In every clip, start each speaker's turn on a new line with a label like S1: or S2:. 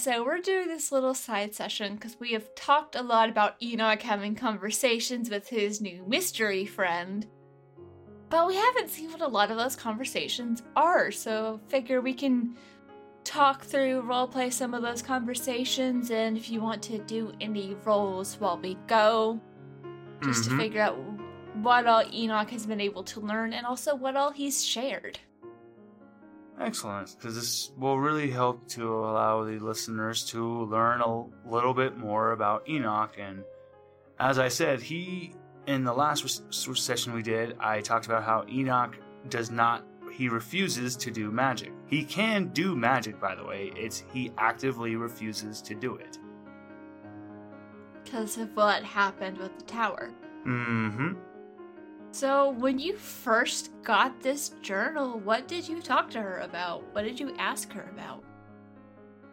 S1: So, we're doing this little side session because we have talked a lot about Enoch having conversations with his new mystery friend. But we haven't seen what a lot of those conversations are, so figure we can talk through, roleplay some of those conversations, and if you want to do any roles while we go, just
S2: Mhm.
S1: to figure out what all Enoch has been able to learn and also what all he's shared.
S2: Excellent, because this will really help to allow the listeners to learn a little bit more about Enoch. And as I said, he, in the last res- session we did, I talked about how Enoch does not, he refuses to do magic. He can do magic, by the way, it's he actively refuses to do it.
S1: Because of what happened with the tower.
S2: Mm hmm.
S1: So, when you first got this journal, what did you talk to her about? What did you ask her about?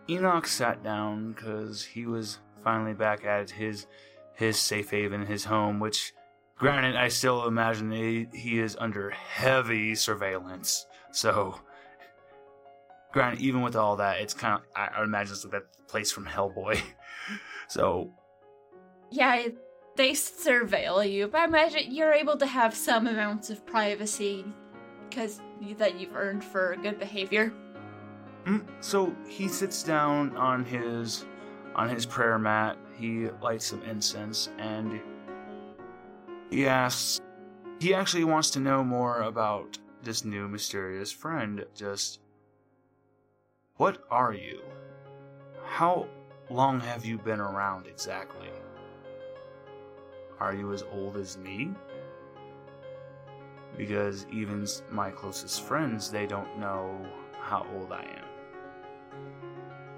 S2: Enoch sat down because he was finally back at his his safe haven, his home. Which, granted, I still imagine he, he is under heavy surveillance. So, granted, even with all that, it's kind of I, I imagine it's like that place from Hellboy. so,
S1: Yeah, they surveil you, but I imagine you're able to have some amounts of privacy because that you've earned for good behavior.
S2: Mm, So he sits down on his on his prayer mat. He lights some incense and he asks he actually wants to know more about this new mysterious friend. Just what are you? How long have you been around exactly? Are you as old as me? Because even my closest friends, they don't know how old I am.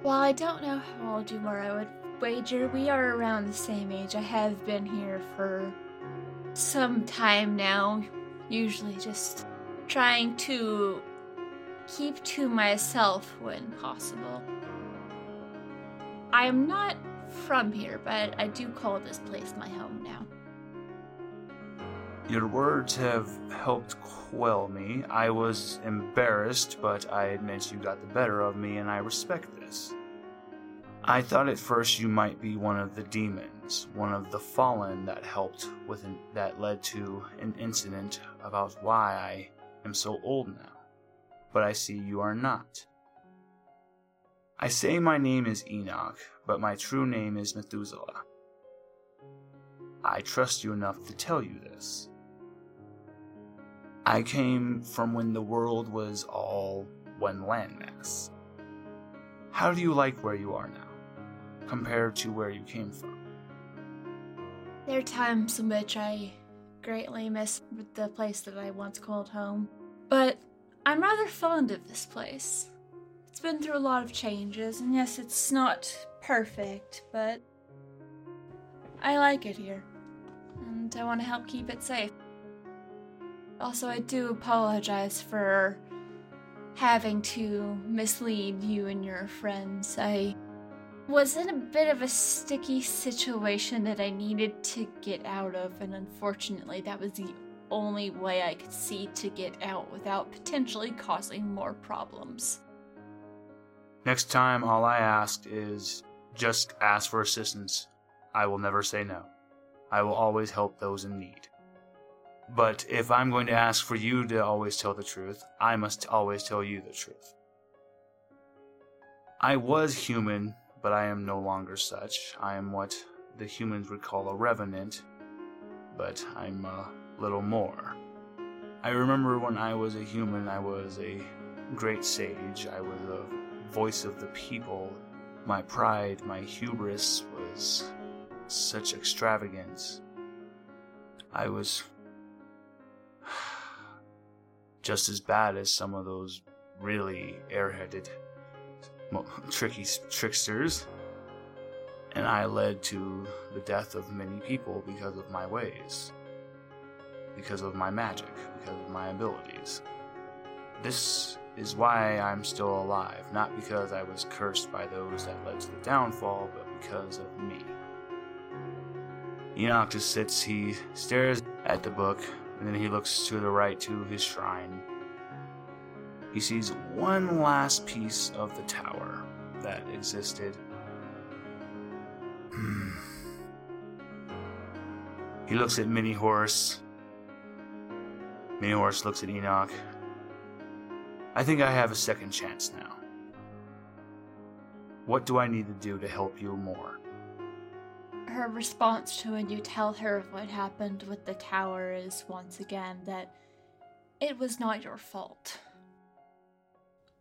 S1: While I don't know how old you are, I would wager we are around the same age. I have been here for some time now, usually just trying to keep to myself when possible. I am not from here, but I do call this place my home now.
S2: Your words have helped quell me. I was embarrassed, but I admit you got the better of me, and I respect this. I thought at first you might be one of the demons, one of the fallen that helped with an, that led to an incident about why I am so old now. But I see you are not. I say my name is Enoch, but my true name is Methuselah. I trust you enough to tell you this. I came from when the world was all one landmass. How do you like where you are now, compared to where you came from?
S1: There are times in which I greatly miss the place that I once called home, but I'm rather fond of this place. It's been through a lot of changes, and yes, it's not perfect, but I like it here, and I want to help keep it safe. Also, I do apologize for having to mislead you and your friends. I was in a bit of a sticky situation that I needed to get out of, and unfortunately, that was the only way I could see to get out without potentially causing more problems.
S2: Next time, all I ask is just ask for assistance. I will never say no. I will always help those in need. But if I'm going to ask for you to always tell the truth, I must always tell you the truth. I was human, but I am no longer such. I am what the humans would call a revenant, but I'm a little more. I remember when I was a human, I was a great sage. I was a voice of the people. My pride, my hubris was such extravagance. I was just as bad as some of those really airheaded, tricky tricksters. And I led to the death of many people because of my ways, because of my magic, because of my abilities. This is why I'm still alive, not because I was cursed by those that led to the downfall, but because of me. Enoch just sits, he stares at the book, and then he looks to the right to his shrine. He sees one last piece of the tower that existed. He looks at Mini Horse. Mini Horse looks at Enoch. I think I have a second chance now. What do I need to do to help you more?
S1: Her response to when you tell her what happened with the tower is once again that it was not your fault.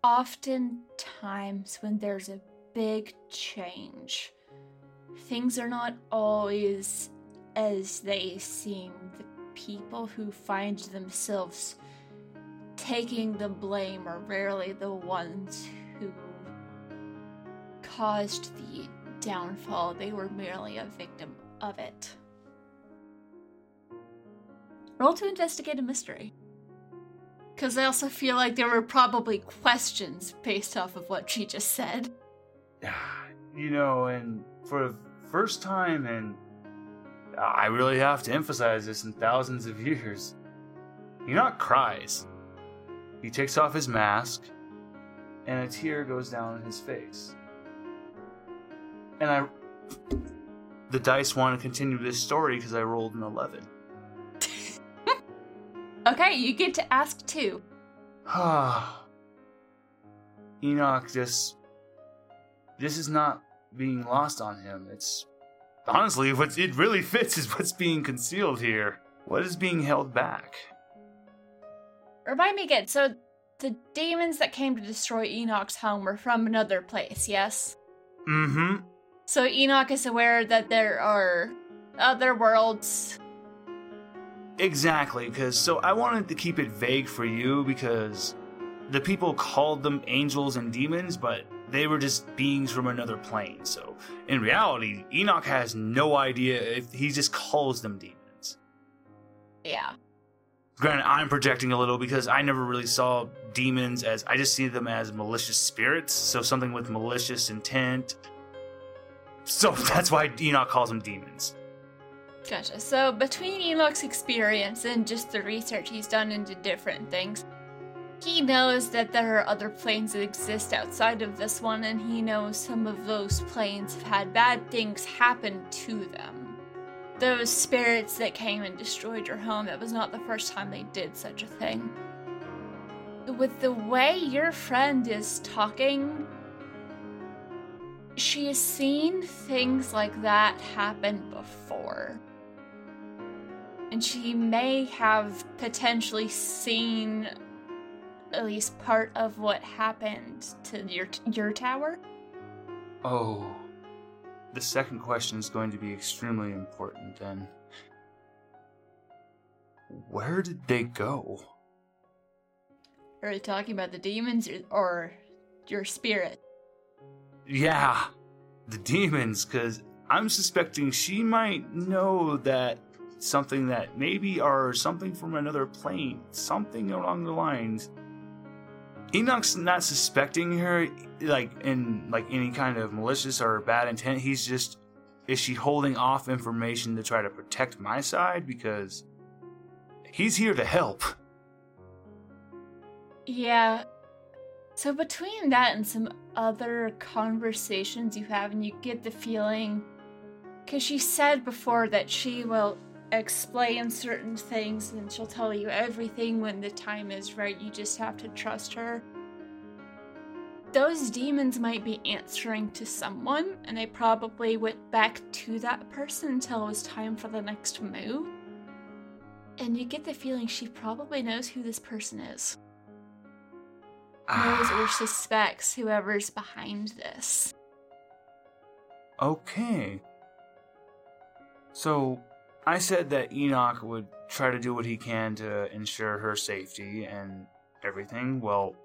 S1: Oftentimes, when there's a big change, things are not always as they seem. The people who find themselves taking the blame are rarely the ones who caused the downfall, they were merely a victim of it. Roll to investigate a mystery. Because I also feel like there were probably questions based off of what she just said.
S2: You know, and for the first time and I really have to emphasize this in thousands of years. you Enoch cries. He takes off his mask, and a tear goes down his face. And I. The dice want to continue this story because I rolled an 11.
S1: Okay, you get to ask two.
S2: Enoch just. This is not being lost on him. It's. Honestly, what it really fits is what's being concealed here. What is being held back?
S1: Remind me again. So, the demons that came to destroy Enoch's home were from another place, yes?
S2: Mm hmm.
S1: So, Enoch is aware that there are other worlds.
S2: Exactly, because so I wanted to keep it vague for you because the people called them angels and demons, but they were just beings from another plane. So in reality, Enoch has no idea if he just calls them demons.
S1: Yeah.
S2: Granted, I'm projecting a little because I never really saw demons as I just see them as malicious spirits, so something with malicious intent. So that's why Enoch calls them demons.
S1: Gotcha. So, between Enoch's experience and just the research he's done into different things, he knows that there are other planes that exist outside of this one, and he knows some of those planes have had bad things happen to them. Those spirits that came and destroyed your home, it was not the first time they did such a thing. With the way your friend is talking, she has seen things like that happen before and she may have potentially seen at least part of what happened to your your tower.
S2: Oh, the second question is going to be extremely important then. Where did they go?
S1: Are you talking about the demons or, or your spirit?
S2: Yeah, the demons, because I'm suspecting she might know that something that maybe are something from another plane, something along the lines. Enoch's not suspecting her like in like any kind of malicious or bad intent. He's just is she holding off information to try to protect my side because he's here to help.
S1: Yeah. So between that and some other conversations you have and you get the feeling cuz she said before that she will explain certain things and she'll tell you everything when the time is right. You just have to trust her. Those demons might be answering to someone, and they probably went back to that person until it was time for the next move. And you get the feeling she probably knows who this person is. Knows or ah. suspects whoever's behind this.
S2: Okay. So, I said that Enoch would try to do what he can to ensure her safety and everything. Well,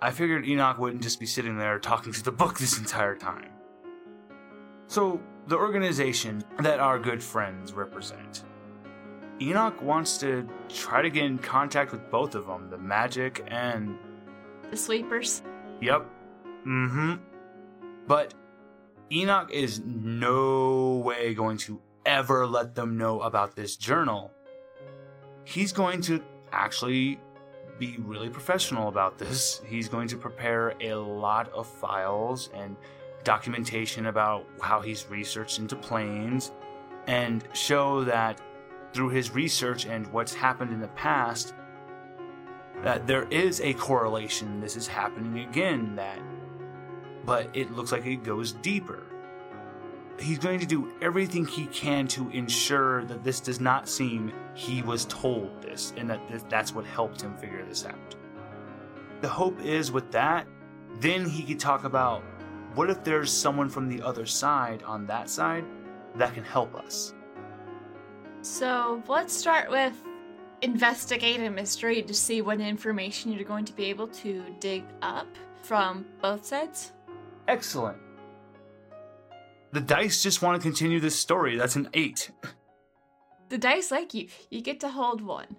S2: I figured Enoch wouldn't just be sitting there talking to the book this entire time. So, the organization that our good friends represent. Enoch wants to try to get in contact with both of them, the magic and.
S1: The sweepers?
S2: Yep. Mm hmm. But Enoch is no way going to ever let them know about this journal. He's going to actually be really professional about this. He's going to prepare a lot of files and documentation about how he's researched into planes and show that through his research and what's happened in the past that there is a correlation this is happening again that but it looks like it goes deeper he's going to do everything he can to ensure that this does not seem he was told this and that that's what helped him figure this out the hope is with that then he could talk about what if there's someone from the other side on that side that can help us?
S1: So let's start with investigate a mystery to see what information you're going to be able to dig up from both sides.
S2: Excellent. The dice just want to continue this story. That's an eight.
S1: The dice like you. You get to hold one.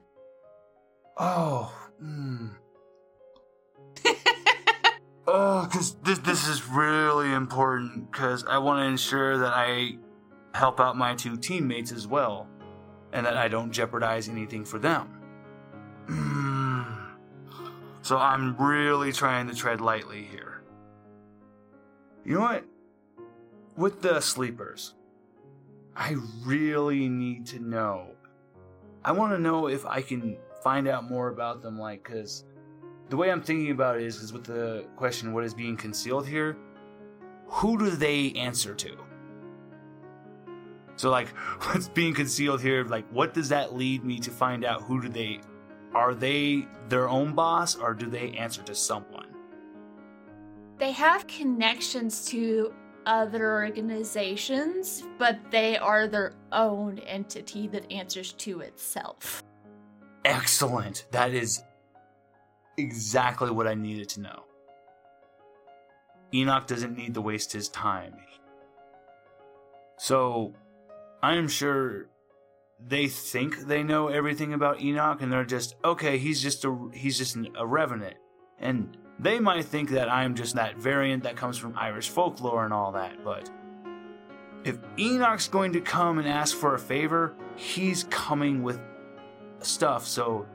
S2: Oh. Mm. oh, because this this is really important because I want to ensure that I help out my two teammates as well, and that I don't jeopardize anything for them. so I'm really trying to tread lightly here. You know what? With the sweepers, I really need to know. I want to know if I can find out more about them, like, because the way I'm thinking about it is, is with the question, what is being concealed here? Who do they answer to? So like what's being concealed here, like what does that lead me to find out who do they are they their own boss or do they answer to someone?
S1: They have connections to other organizations, but they are their own entity that answers to itself.
S2: Excellent. That is exactly what I needed to know. Enoch doesn't need to waste his time. So, I am sure they think they know everything about Enoch and they're just okay, he's just a he's just a revenant. And they might think that I'm just that variant that comes from Irish folklore and all that, but if Enoch's going to come and ask for a favor, he's coming with stuff. So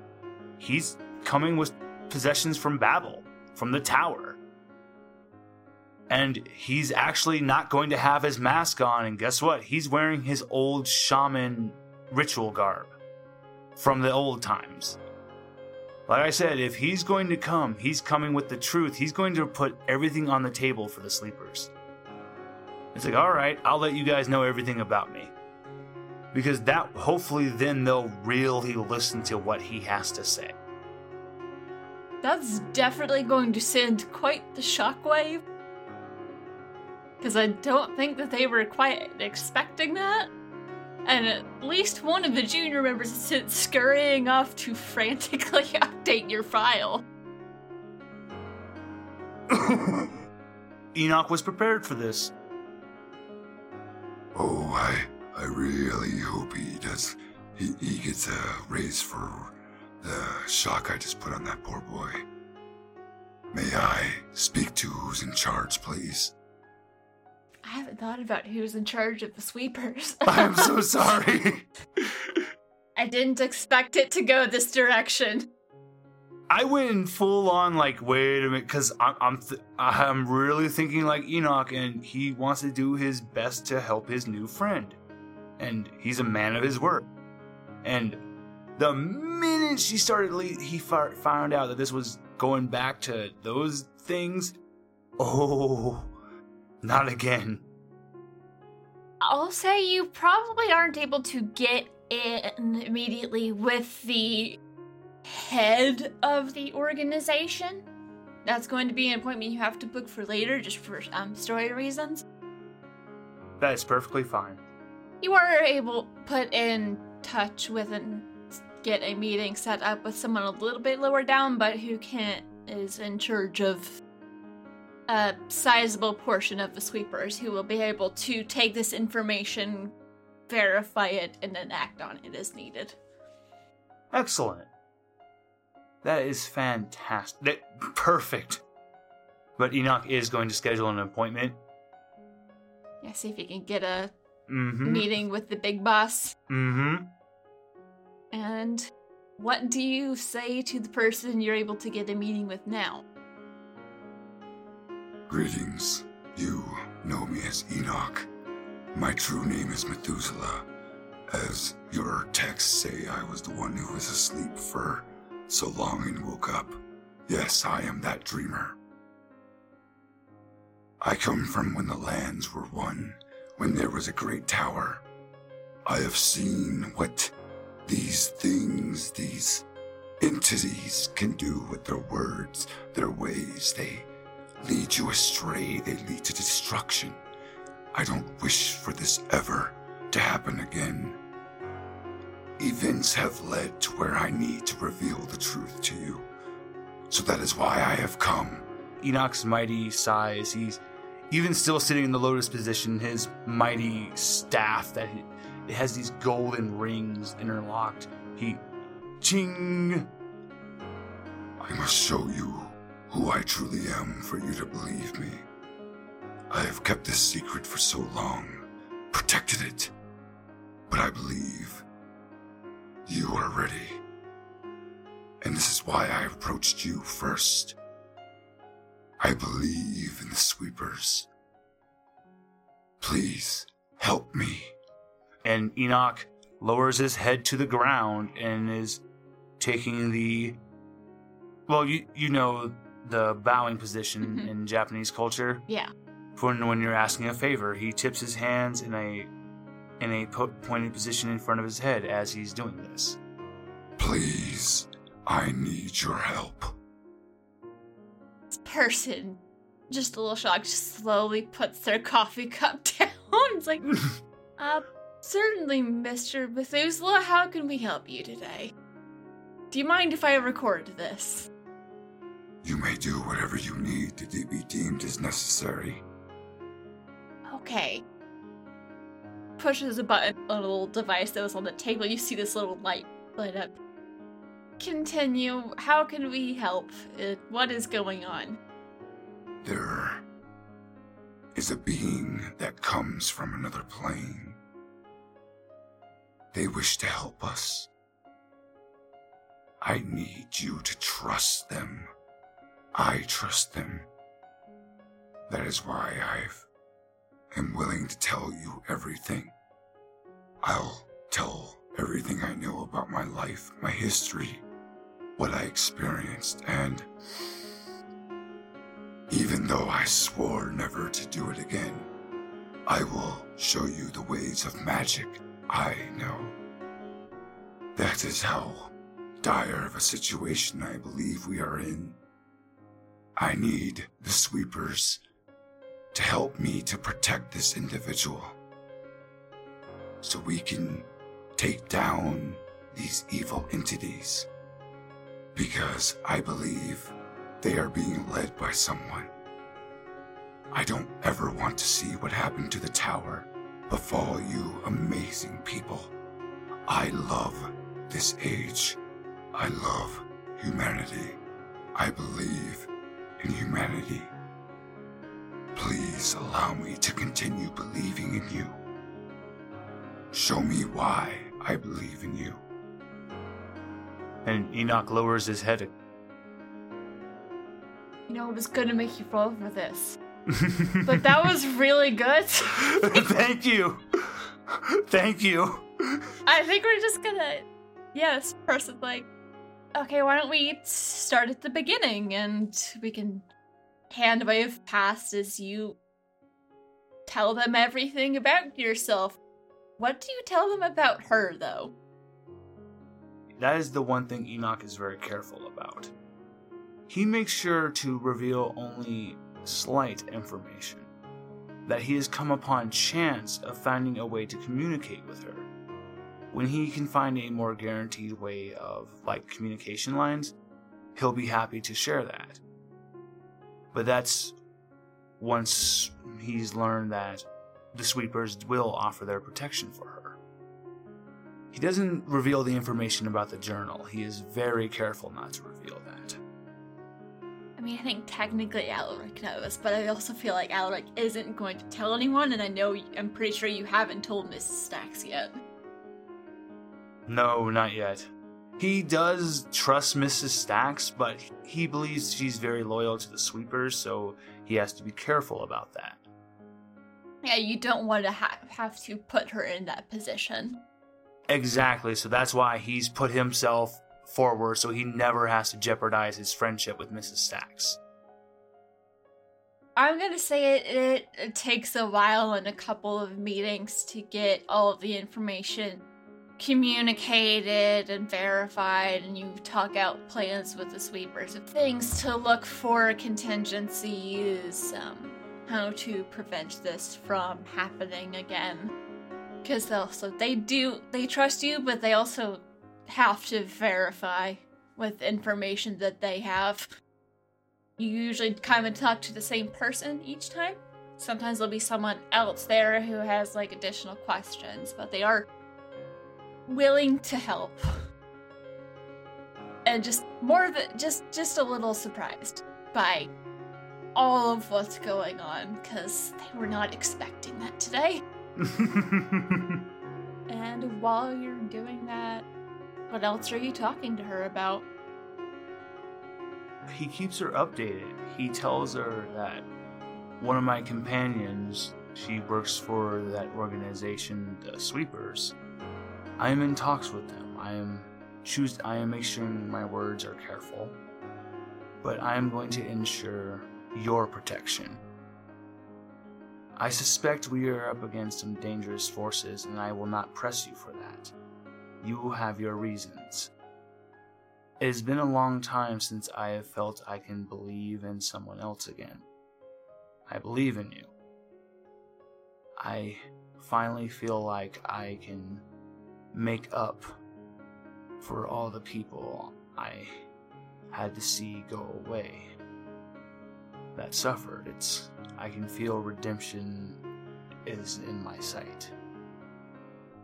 S2: he's coming with possessions from Babel, from the tower and he's actually not going to have his mask on. And guess what? He's wearing his old shaman ritual garb from the old times. Like I said, if he's going to come, he's coming with the truth. He's going to put everything on the table for the sweepers. It's like, all right, I'll let you guys know everything about me. Because that, hopefully, then they'll really listen to what he has to say.
S1: That's definitely going to send quite the shockwave because I don't think that they were quite expecting that. And at least one of the junior members is scurrying off to frantically update your file.
S2: Enoch was prepared for this.
S3: Oh, I I really hope he does. He, he gets a raise for the shock I just put on that poor boy. May I speak to who's in charge, please?
S1: I haven't thought about who's in charge of the sweepers.
S2: I'm so sorry.
S1: I didn't expect it to go this direction.
S2: I went full on like, wait a minute, because I'm I'm, th- I'm really thinking like Enoch, and he wants to do his best to help his new friend, and he's a man of his word. And the minute she started, le- he found out that this was going back to those things. Oh, not again.
S1: I'll say you probably aren't able to get in immediately with the head of the organization. That's going to be an appointment you have to book for later, just for um, story reasons.
S2: That is perfectly fine.
S1: You are able put in touch with and get a meeting set up with someone a little bit lower down, but who can't is in charge of a sizable portion of the sweepers who will be able to take this information, verify it, and then act on it as needed.
S2: Excellent. That is fantastic. That, perfect. But Enoch is going to schedule an appointment.
S1: Yeah, see if you can get a
S2: mm-hmm.
S1: meeting with the big boss.
S2: Mm-hmm.
S1: And what do you say to the person you're able to get a meeting with now?
S3: Greetings, you know me as Enoch. My true name is Methuselah. As your texts say, I was the one who was asleep for so long and woke up. Yes, I am that dreamer. I come from when the lands were one, when there was a great tower. I have seen what these things, these entities can do with their words, their ways. They lead you astray, they lead to destruction. I don't wish for this ever to happen again. Events have led to where I need to reveal the truth to you. So that is why I have come.
S2: Enoch's mighty size, he's even still sitting in the lotus position, his mighty staff that he, it has these golden rings interlocked. He ching
S3: I must show you who I truly am for you to believe me. I have kept this secret for so long, protected it, but I believe you are ready. And this is why I approached you first. I believe in the sweepers. Please help me.
S2: and Enoch lowers his head to the ground and is taking the well you you know the bowing position
S1: Mhm.
S2: in Japanese culture
S1: Yeah.
S2: for when you're asking a favor he tips his hands in a in a po- pointed position in front of his head as he's doing this
S3: Please, I need your help.
S1: This person, just a little shocked, just slowly puts their coffee cup down. It's like, uh, certainly, Mr. Methuselah, how can we help you today? Do you mind if I record this?
S3: You may do whatever you need to be deemed as necessary.
S1: Okay. Pushes a button on a little device that was on the table. You see this little light light up. Continue. How can we help? What is going on?
S3: There is a being that comes from another plane. They wish to help us. I need you to trust them. I trust them. That is why I've am willing to tell you everything. I'll tell everything I know about my life, my history, what I experienced, and even though I swore never to do it again, I will show you the ways of magic I know. That is how dire of a situation I believe we are in. I need the sweepers to help me to protect this individual so we can take down these evil entities. Because I believe they are being led by someone. I don't ever want to see what happened to the tower befall you amazing people. I love this age. I love humanity. I believe in humanity. Please allow me to continue believing in you. Show me why I believe in you.
S2: and Enoch lowers his head
S1: You know, I was gonna make you fall for this, but that was really good.
S2: thank you thank you
S1: I think we're just gonna. Yeah, this person's like, okay, why don't we start at the beginning and we can hand wave past as you tell them everything about yourself. What do you tell them about her, though?
S2: That is the one thing Enoch is very careful about. He makes sure to reveal only slight information, that he has come upon chance of finding a way to communicate with her. When he can find a more guaranteed way of, like, communication lines, he'll be happy to share that. But that's once he's learned that the sweepers will offer their protection for her. He doesn't reveal the information about the journal. He is very careful not to reveal that.
S1: I mean, I think technically Alaric knows, but I also feel like Alaric isn't going to tell anyone, and I know I'm pretty sure you haven't told Mrs. Stacks yet.
S2: No, not yet. He does trust Mrs. Stacks, but he believes she's very loyal to the sweepers, so he has to be careful about that.
S1: Yeah, you don't want to ha- have to put her in that position.
S2: Exactly. So that's why he's put himself forward so he never has to jeopardize his friendship with Mrs. Stacks.
S1: I'm gonna say it, it, it takes a while and a couple of meetings to get all of the information communicated and verified, and you talk out plans with the sweepers of things to look for contingencies, um, how to prevent this from happening again. Because also they do they trust you, but they also have to verify with information that they have. You usually kind of talk to the same person each time. Sometimes there'll be someone else there who has like additional questions, but they are willing to help. And just more than just just a little surprised by all of what's going on because they were not expecting that today. and while you're doing that, what else are you talking to her about?
S2: he keeps her updated. He tells her that one of my companions, she works for that organization, the Sweepers. I am in talks with them. I am choose I am making sure my words are careful. But I am going to ensure your protection. I suspect we are up against some dangerous forces, and I will not press you for that. You have your reasons. It has been a long time since I have felt I can believe in someone else again. I believe in you. I finally feel like I can make up for all the people I had to see go away that suffered. It's I can feel redemption is in my sight.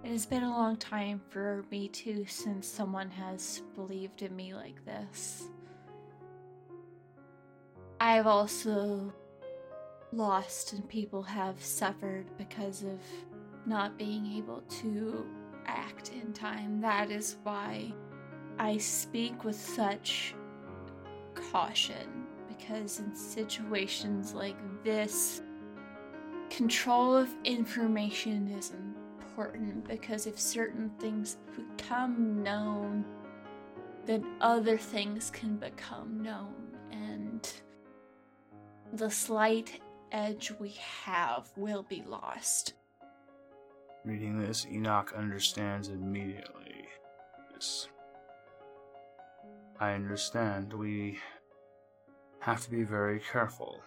S1: It has been a long time for me too since someone has believed in me like this. I've also lost and people have suffered because of not being able to act in time. That is why I speak with such caution because in situations like this, control of information is important because if certain things become known, then other things can become known. And the slight edge we have will be lost.
S2: Reading this, Enoch understands immediately. This. I understand. We have to be very careful.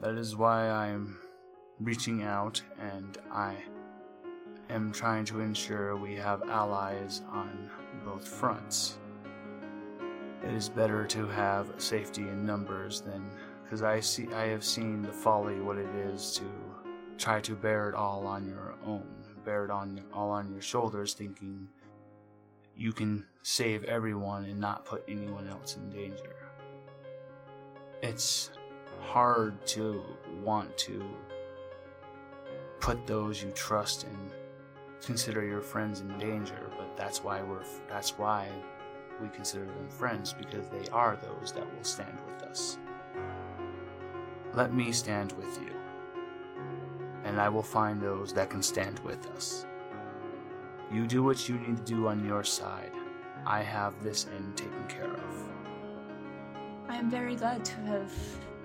S2: That is why I'm reaching out and I am trying to ensure we have allies on both fronts. It is better to have safety in numbers than because I see I have seen the folly what it is to try to bear it all on your own, bear it on all on your shoulders thinking you can save everyone and not put anyone else in danger. It's hard to want to put those you trust and consider your friends in danger, but that's why we're that's why we consider them friends because they are those that will stand with us. Let me stand with you, and I will find those that can stand with us. You do what you need to do on your side. I have this end taken care of.
S1: I am very glad to have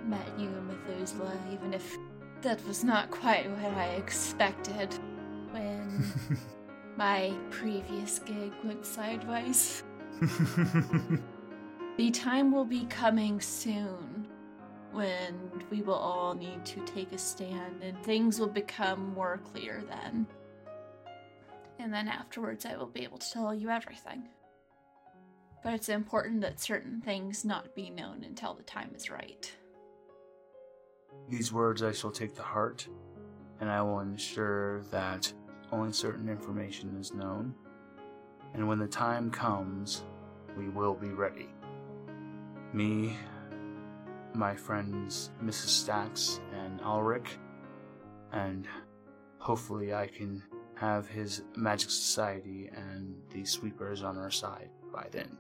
S1: met you, Methuselah, even if that was not quite what I expected when my previous gig went sideways. the time will be coming soon when we will all need to take a stand and things will become more clear then. And then afterwards, I will be able to tell you everything. But it's important that certain things not be known until the time is right.
S2: These words I shall take to heart, and I will ensure that only certain information is known, and when the time comes, we will be ready. Me, my friends Mrs. Stacks and Alaric, and hopefully I can have his Magic Society and the sweepers on our side by then.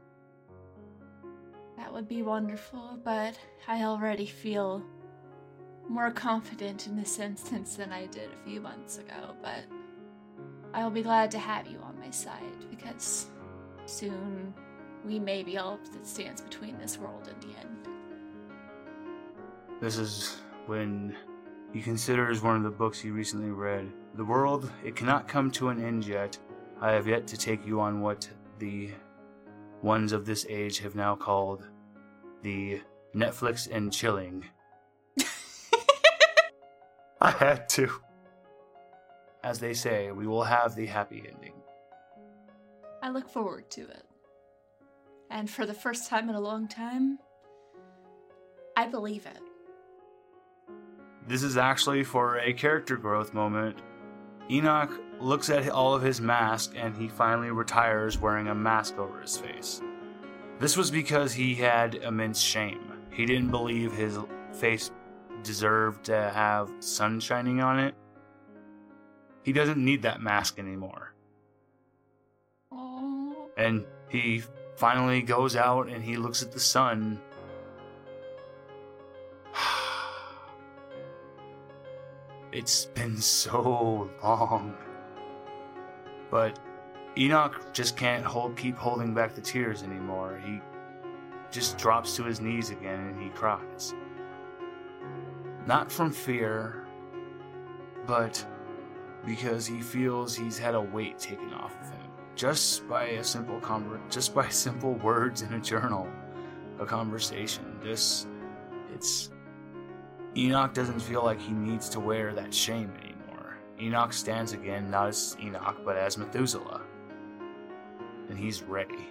S1: That would be wonderful, but I already feel more confident in this instance than I did a few months ago, but I'll be glad to have you on my side because soon we may be all that stands between this world and the end.
S2: This is when he considers one of the books he recently read. The world, it cannot come to an end yet. I have yet to take you on what the ones of this age have now called the Netflix and chilling. I had to. As they say, we will have the happy ending.
S1: I look forward to it. And for the first time in a long time, I believe it.
S2: This is actually for a character growth moment. Enoch looks at all of his mask and he finally retires wearing a mask over his face. This was because he had immense shame. He didn't believe his face deserved to have sun shining on it. He doesn't need that mask anymore. And he finally goes out and he looks at the sun. It's been so long. But Enoch just can't hold keep holding back the tears anymore. He just drops to his knees again and he cries. Not from fear, but because he feels he's had a weight taken off of him just by a simple conver- just by simple words in a journal, a conversation. This it's Enoch doesn't feel like he needs to wear that shame anymore. Enoch stands again not as Enoch but as Methuselah. And he's ready.